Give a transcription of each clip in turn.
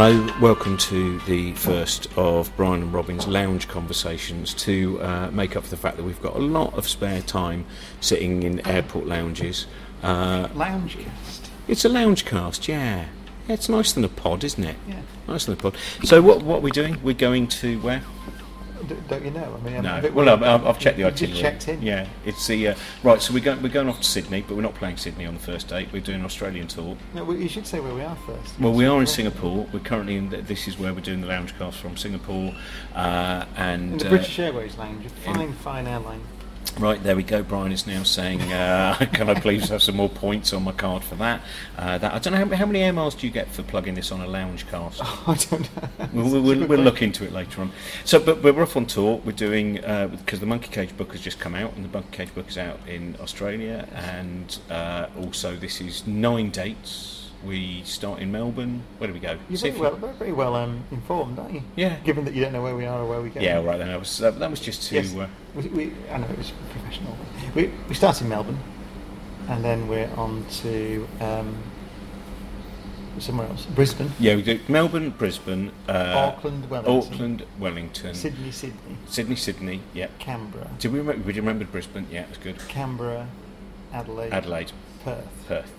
Hello, welcome to the first of Brian and Robin's lounge conversations to uh, make up for the fact that we've got a lot of spare time sitting in airport lounges. Uh, Loungecast. it's a lounge cast, yeah. yeah. It's nicer than a pod, isn't it? Yeah. Nicer than a pod. So, what, what are we doing? We're going to where? D- don't you know? I mean, No. bit Well, I've. I've I've checked the itinerary. checked in. Yeah, it's the uh, right. So we're going we're going off to Sydney, but we're not playing Sydney on the first date. We're doing an Australian tour. No, well, you should say where we are first. Well, we are in Singapore. We're currently in. The, this is where we're doing the lounge cast from Singapore, uh, and In the uh, British Airways lounge, a fine, fine airline. Right, there we go. Brian is now saying, uh, "Can I please have some more points on my card for that?" Uh, that I don't know how, how many air miles do you get for plugging this on a lounge cast. I don't know. We'll, we'll, we'll, look into it later on. So, but, but we're off on tour. We're doing because the Monkey Cage book has just come out, and the Monkey Cage book is out in Australia, and uh, also this is nine dates. We start in Melbourne. Where do we go? You're very well, very, well um, informed, aren't you? Yeah. Given that you don't know where we are or where we go. Yeah, all right then. That was that, that was just to. Yes. Uh, We, we, I know it was professional. We, we start in Melbourne, and then we're on to um, somewhere else. Brisbane, yeah, we do Melbourne, Brisbane, uh, Auckland, Wellington, Auckland, Wellington, Sydney, Sydney, Sydney, Sydney. Yeah. Canberra, Did we remember? Did you remember Brisbane? Yeah, it was good. Canberra, Adelaide, Adelaide, Perth. Perth.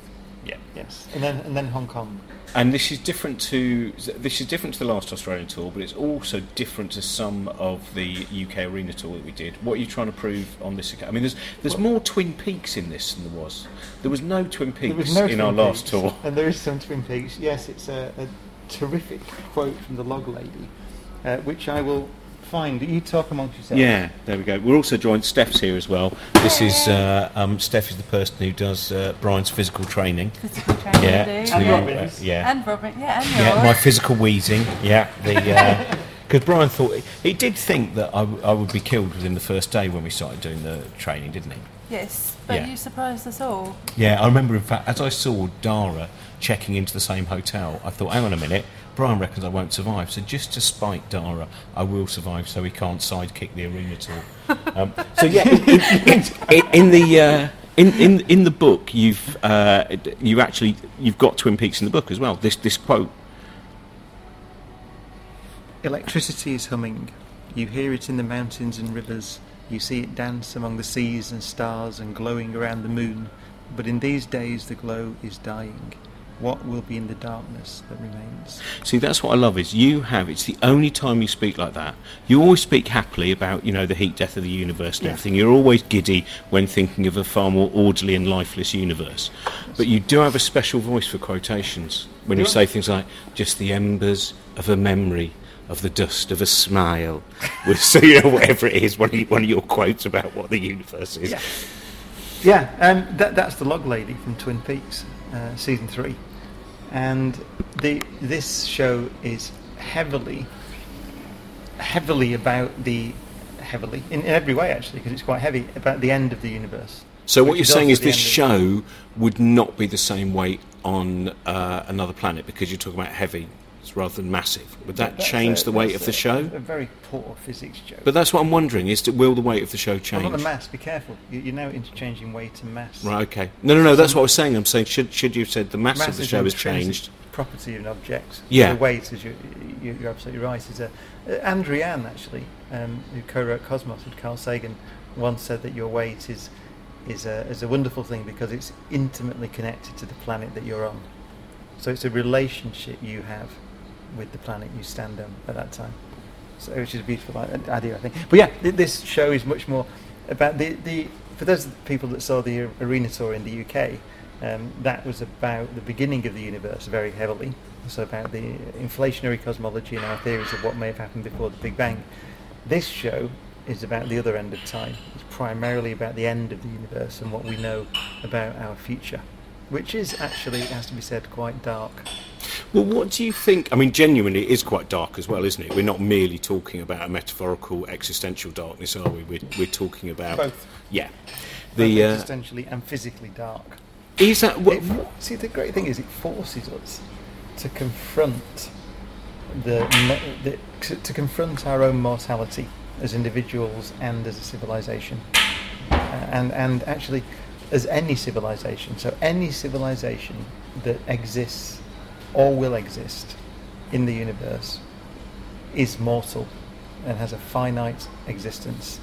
Yeah. Yes, and then and then Hong Kong. And this is different to this is different to the last Australian tour, but it's also different to some of the UK arena tour that we did. What are you trying to prove on this occasion? I mean, there's there's more Twin Peaks in this than there was. There was no Twin Peaks no in Twin our last tour. and there is some Twin Peaks. Yes, it's a, a terrific quote from the Log Lady, uh, which I will find. You talk amongst yourselves. Yeah, there we go. We're also joined. Steph's here as well. This is uh, um, Steph is the person who does uh, Brian's physical training. physical training Yeah, to, And yeah. Robin's. uh, yeah, And Robin, yeah, and yeah. yours. My physical wheezing. Yeah, the because Brian thought he did think that I, w- I would be killed within the first day when we started doing the training, didn't he? yes, but Yeah. you surprised us all. Yeah, I remember. In fact, as I saw Dara checking into the same hotel, I thought, hang on a minute. Brian reckons I won't survive, so just to spite Dara, I will survive, so he can't sidekick the arena tour. Um, so yeah, in, in, in, in the uh, in, in in the book, you've uh, you actually you've got Twin Peaks in the book as well. This this quote. Electricity is humming. You hear it in the mountains and rivers. You see it dance among the seas and stars and glowing around the moon. But in these days, the glow is dying. What will be in the darkness that remains? See, that's what I love is you have. It's the only time you speak like that. You always speak happily about you know the heat death of the universe and Yeah. everything. You're always giddy when thinking of a far more orderly and lifeless universe. But you do have a special voice for quotations when you say things like "just the embers of a memory." Of the dust of a smile, with so you know whatever it is, one of, you, one of your quotes about what the universe is. Yeah. Yeah, um, that, that's the Log Lady from Twin Peaks, uh, season three, and the this show is heavily, heavily about the heavily in, in every way actually because it's quite heavy about the end of the universe. So what you're saying is this show would not be the same weight on uh, another planet because you're talking about heavy rather than massive. Would that That's change a- the weight of the a- show? A very poor physics joke. But that's what I'm wondering: is to, will the weight of the show Well, change? not the mass. Be careful. You, you're now interchanging weight and mass. Right. Okay. No, no, no. That's what I was saying. I'm saying should should you have said the mass, Mass of the show has changed? Property of an object. Yeah. The weight, as you, you, you're absolutely right, is a. Uh, Ann Druyan, actually, um, who co-wrote Cosmos with Carl Sagan, once said that your weight is is a is a wonderful thing because it's intimately connected to the planet that you're on. So it's a relationship you have with the planet you stand on at that time. So which is a beautiful idea, I think. But yeah, th- this show is much more about the the. For those people that saw the arena tour in the UK, um, that was about the beginning of the universe very heavily. So about the inflationary cosmology and our theories of what may have happened before the Big Bang. This show is about the other end of time. It's primarily about the end of the universe and what we know about our future, which is actually, it has to be said, quite dark. Well, what do you think? I mean, genuinely, it is quite dark as well, isn't it? We're not merely talking about a metaphorical existential darkness, are we? We're, we're talking about Both. Yeah. The The uh, existentially and physically dark. is that what? It see, the great thing is it forces us to confront the, the to, to confront our own mortality as individuals and as a civilization, uh, and and actually as any civilization. So any civilization that exists or will exist in the universe is mortal and has a finite existence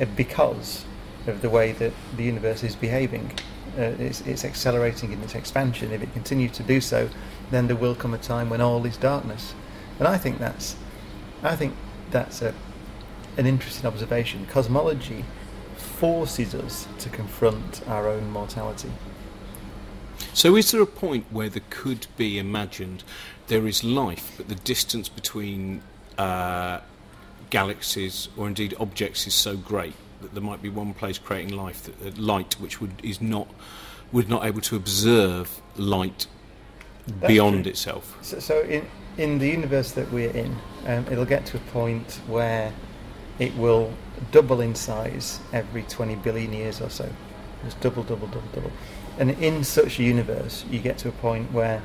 uh, because of the way that the universe is behaving. Uh, it's, it's accelerating in its expansion. If it continues to do so, then there will come a time when all is darkness. And I think that's, I think that's a, an interesting observation. Cosmology forces us to confront our own mortality. So, is there a point where there could be imagined there is life, but the distance between uh, galaxies or indeed objects is so great that there might be one place creating life, that, uh, light, which would is not would not able to observe light That's beyond true. itself. So, so in in the universe that we're in, um, it'll get to a point where it will double in size every 20 billion years or so. Just double, double, double, double. And in such a universe, you get to a point where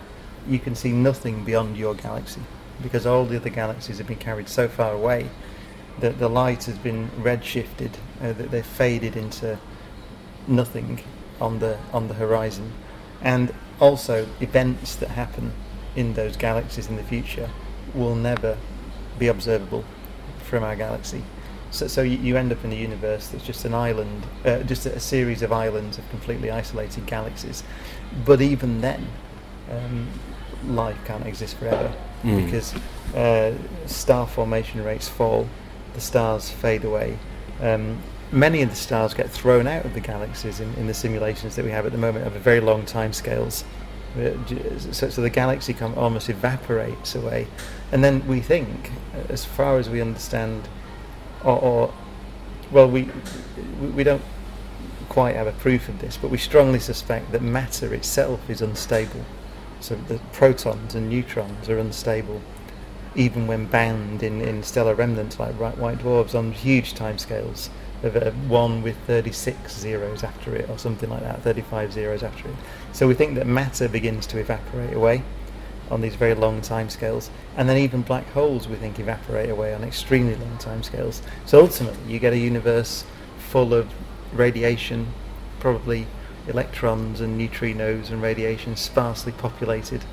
you can see nothing beyond your galaxy because all the other galaxies have been carried so far away that the light has been redshifted, uh, that they've faded into nothing on the on the horizon, and also events that happen in those galaxies in the future will never be observable from our galaxy. So, so you, end up in a universe that's just an island, uh, just a, a series of islands of completely isolated galaxies. But even then, um, life can't exist forever Mm. because uh, star formation rates fall, the stars fade away. Um, many of the stars get thrown out of the galaxies in, in the simulations that we have at the moment over very long time scales. Uh, So, so the galaxy almost evaporates away. And then we think, uh, as far as we understand, or, or well, we, we don't quite have a proof of this, but we strongly suspect that matter itself is unstable. So the protons and neutrons are unstable, even when bound in, in stellar remnants like white dwarfs on huge timescales of one with 36 zeros after it, or something like that, 35 zeros after it. So we think that matter begins to evaporate away on these very long timescales, and then even black holes we think evaporate away on extremely long timescales. So ultimately, you get a universe full of radiation, probably electrons and neutrinos and radiation sparsely populated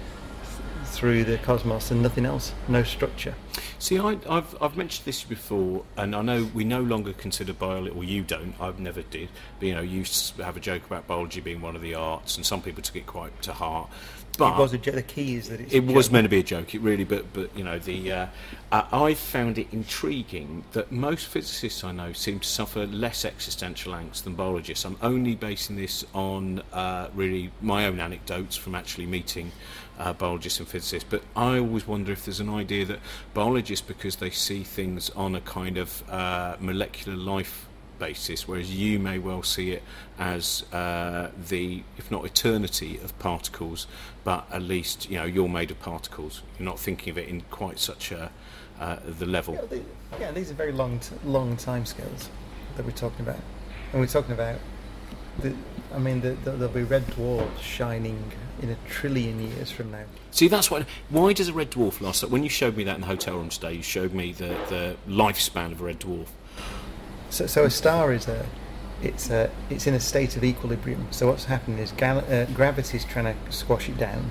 through the cosmos and nothing else, no structure. See, I, I've I've mentioned this before, and I know we no longer consider biology, or you don't. I've never did. But, you know, you have a joke about biology being one of the arts, and some people took it quite to heart. But it was a, jo- the key is that it's a it was joke. meant to be a joke. It really, but but you know, the uh, uh, I found it intriguing that most physicists I know seem to suffer less existential angst than biologists. I'm only basing this on uh, really my own anecdotes from actually meeting uh, biologists and physicists. But I always wonder if there's an idea that biologists, because they see things on a kind of uh, molecular life basis, whereas you may well see it as uh, the, if not eternity of particles, but at least you know you're made of particles. You're not thinking of it in quite such a uh, the Yeah, level. the- yeah, these are very long, t- long time scales that we're talking about, and we're talking about. The, I mean, the, the, there'll be red dwarfs shining in a trillion years from now. See, that's what. Why does a red dwarf last? When you showed me that in the hotel room today, you showed me the, the lifespan of a red dwarf. So, so a star is a, it's a, it's in a state of equilibrium. So what's happening is gal- uh, gravity is trying to squash it down,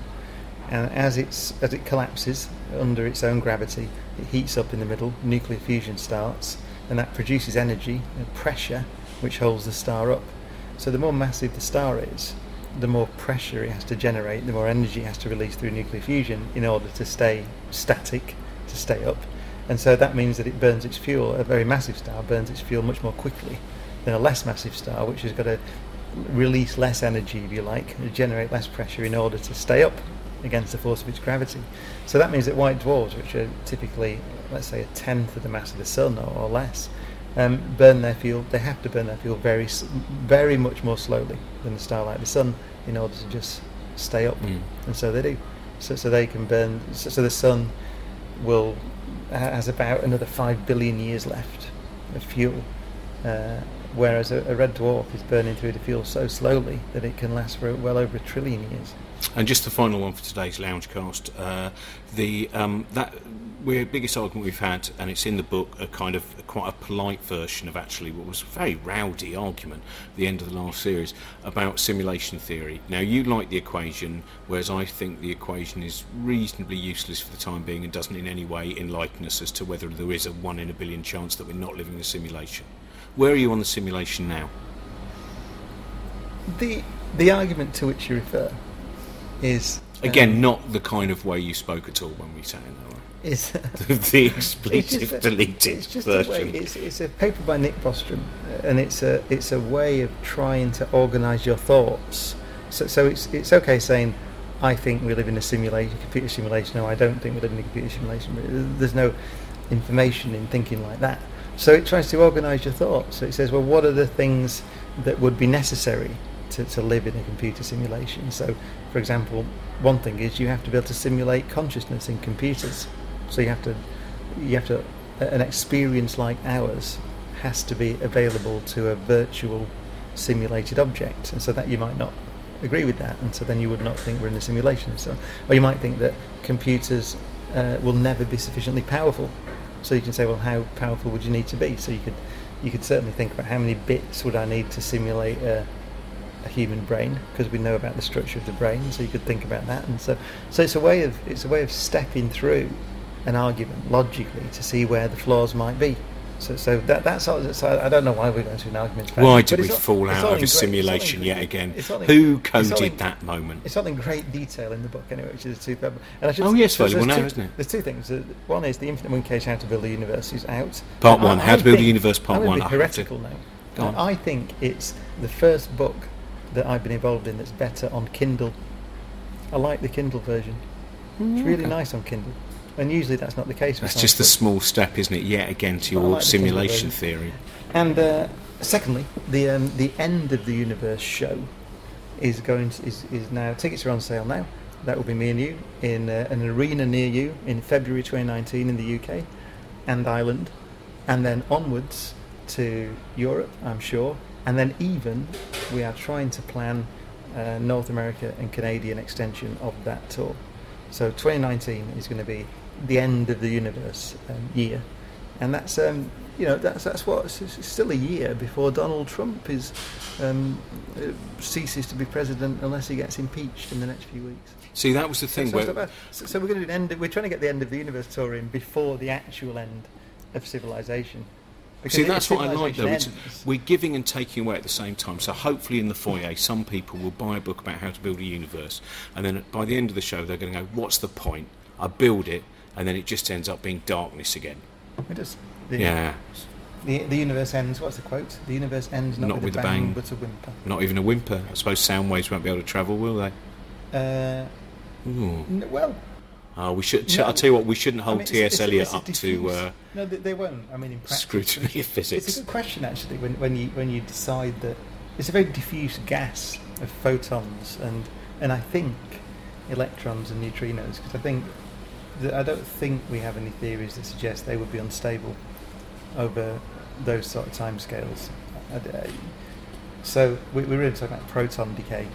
and as it's as it collapses under its own gravity, it heats up in the middle. Nuclear fusion starts, and that produces energy and pressure, which holds the star up. So the more massive the star is, the more pressure it has to generate, the more energy it has to release through nuclear fusion in order to stay static, to stay up. And so that means that it burns its fuel. A very massive star burns its fuel much more quickly than a less massive star, which has got to release less energy, if you like, generate less pressure in order to stay up against the force of its gravity. So that means that white dwarfs, which are typically, let's say, a tenth of the mass of the sun or, or less, um, burn their fuel. They have to burn their fuel very, very much more slowly than a star like the sun in order to just stay up, Mm. and so they do. So, so they can burn. So, so the sun will has about another five billion years left of fuel uh, whereas a, a red dwarf is burning through the fuel so slowly that it can last for well over a trillion years. And just the final one for today's Loungecast. Uh, the um, that we're biggest argument we've had, and it's in the book, a kind of quite a polite version of actually what was a very rowdy argument at the end of the last series about simulation theory. Now you like the equation, whereas I think the equation is reasonably useless for the time being and doesn't in any way enlighten us as to whether there is a one in a billion chance that we're not living in a simulation. Where are you on the simulation now? The the argument to which you refer is Again, um, not the kind of way you spoke at all when we sat in there. is the expletive It's a- deleted it's just a way, version. it's, it's a paper by Nick Bostrom, and it's a it's a way of trying to organise your thoughts. So, so it's it's okay saying, I think we live in a simulation, computer simulation. No, I don't think we live in a computer simulation. There's no information in thinking like that. So it tries to organise your thoughts. So it says, well, what are the things that would be necessary to, to live in a computer simulation? So, for example, one thing is you have to be able to simulate consciousness in computers. So you have to, you have to, an experience like ours has to be available to a virtual simulated object, and so that you might not agree with that, and so then you would not think we're in a simulation. So, or you might think that computers uh, will never be sufficiently powerful. So you can say, well, how powerful would you need to be? So you could, you could certainly think about how many bits would I need to simulate a, a human brain because we know about the structure of the brain. So you could think about that, and so so it's a way of it's a way of stepping through an argument logically to see where the flaws might be. So, so that, that's all, so I don't know why we're going through an argument. about Why it, did we all- fall out of great- it's all in simulation yet again? it's all in- Who coded that moment? It's in great detail in the book, anyway, which is too bad. And I should Oh, yes, so there's available now, two- isn't it? There's two things. Uh, One is the Infinite Monkey Cage How to Build a Universe is out. Part one, I- How I to Build a think- Universe, part I'm one. Be I heretical now. Go on. I think it's the first book that I've been involved in that's better on Kindle. I like the Kindle version. It's really okay. nice on Kindle, and usually that's not the case. That's just the small step, isn't it? Yet again to your like simulation version. theory. And uh, secondly, the um, the end of the universe show is going to, is is now tickets are on sale now. That will be me and you in uh, an arena near you in February 2019 in the UK and Ireland, and then onwards to Europe, I'm sure, and then even we are trying to plan uh, North America and Canadian extension of that tour. So 2019 is going to be the end of the universe um, year, and that's um, you know that's that's what it's, still a year before Donald Trump is um, uh, ceases to be president unless he gets impeached in the next few weeks. See, that was the thing so, where so, so we're going to end. We're trying to get the end of the universe tour in before the actual end of civilization. Because See, that's what I like though. Ends- we're giving and taking away at the same time. So hopefully, in the foyer, some people will buy a book about how to build a universe, and then by the end of the show, they're going to go, "What's the point? I build it, and then it just ends up being darkness again." it does. The, Yeah, The, the universe ends. What's the quote? The universe ends not, Not with, with a bang, bang. but a whimper. not even a whimper. I suppose sound waves won't be able to travel, will they? Uh, n- well, Oh, we should. No. I'll tell you what. We shouldn't I hold mean, T.S. Eliot up to uh, no, they, they won't. I mean, in practice, scrutiny of physics. It's a good question actually. When, when you when you decide that it's a very diffuse gas of photons and and I think electrons and neutrinos because I think I don't think we have any theories that suggest they would be unstable over those sort of timescales. So we, we're really talking about proton decay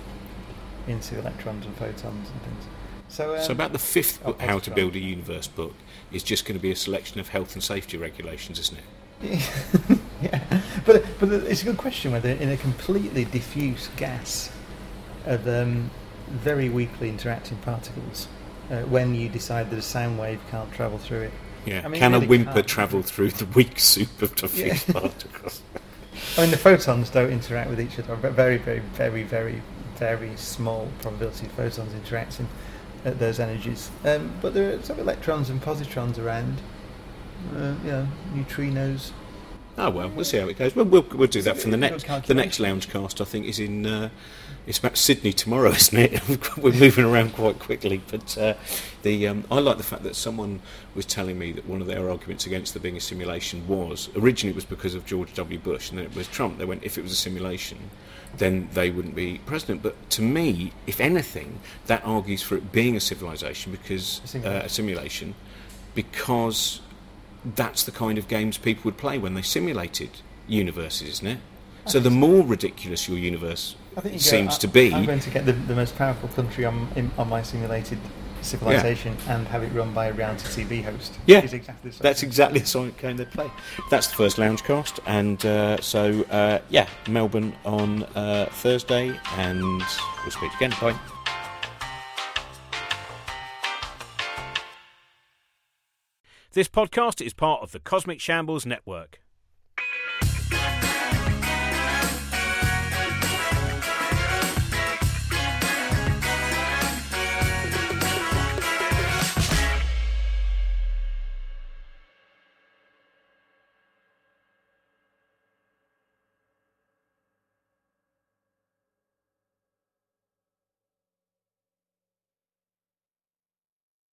into electrons and photons and things. So, um, So about the fifth oh, book, How to. Build a Universe book, is just going to be a selection of health and safety regulations, isn't it? yeah, but but it's a good question whether in a completely diffuse gas of um, very weakly interacting particles, uh, when you decide that a sound wave can't travel through it. Yeah. I mean, Can a whimper can't. travel through the weak soup of diffuse Yeah. particles? I mean, the photons don't interact with each other. But very, very, very, very, very small probability of photons interacting at those energies. Um, but there are some electrons and positrons around. Uh, you know, neutrinos. Oh well, we'll see how it goes. We'll, we'll, we'll do that from the next the next lounge cast. I think is in uh, it's about Sydney tomorrow, isn't it? We're moving around quite quickly, but uh, the um, I like the fact that someone was telling me that one of their arguments against there being a simulation was originally it was because of George W. Bush, and then it was Trump. They went if it was a simulation, then they wouldn't be president. But to me, if anything, that argues for it being a civilization because Uh, a simulation because that's the kind of games people would play when they simulated universes, isn't it? So the more ridiculous your universe I think you go, seems I- to be, I'm going to get the, the most powerful country on in, on my simulated civilization and have it run by a reality TV host. Yeah, exactly that's exactly the sort of game they play. That's the first Loungecast, and uh, so uh, yeah, Melbourne on uh, Thursday, and we'll speak again. Bye. This podcast is part of the Cosmic Shambles Network.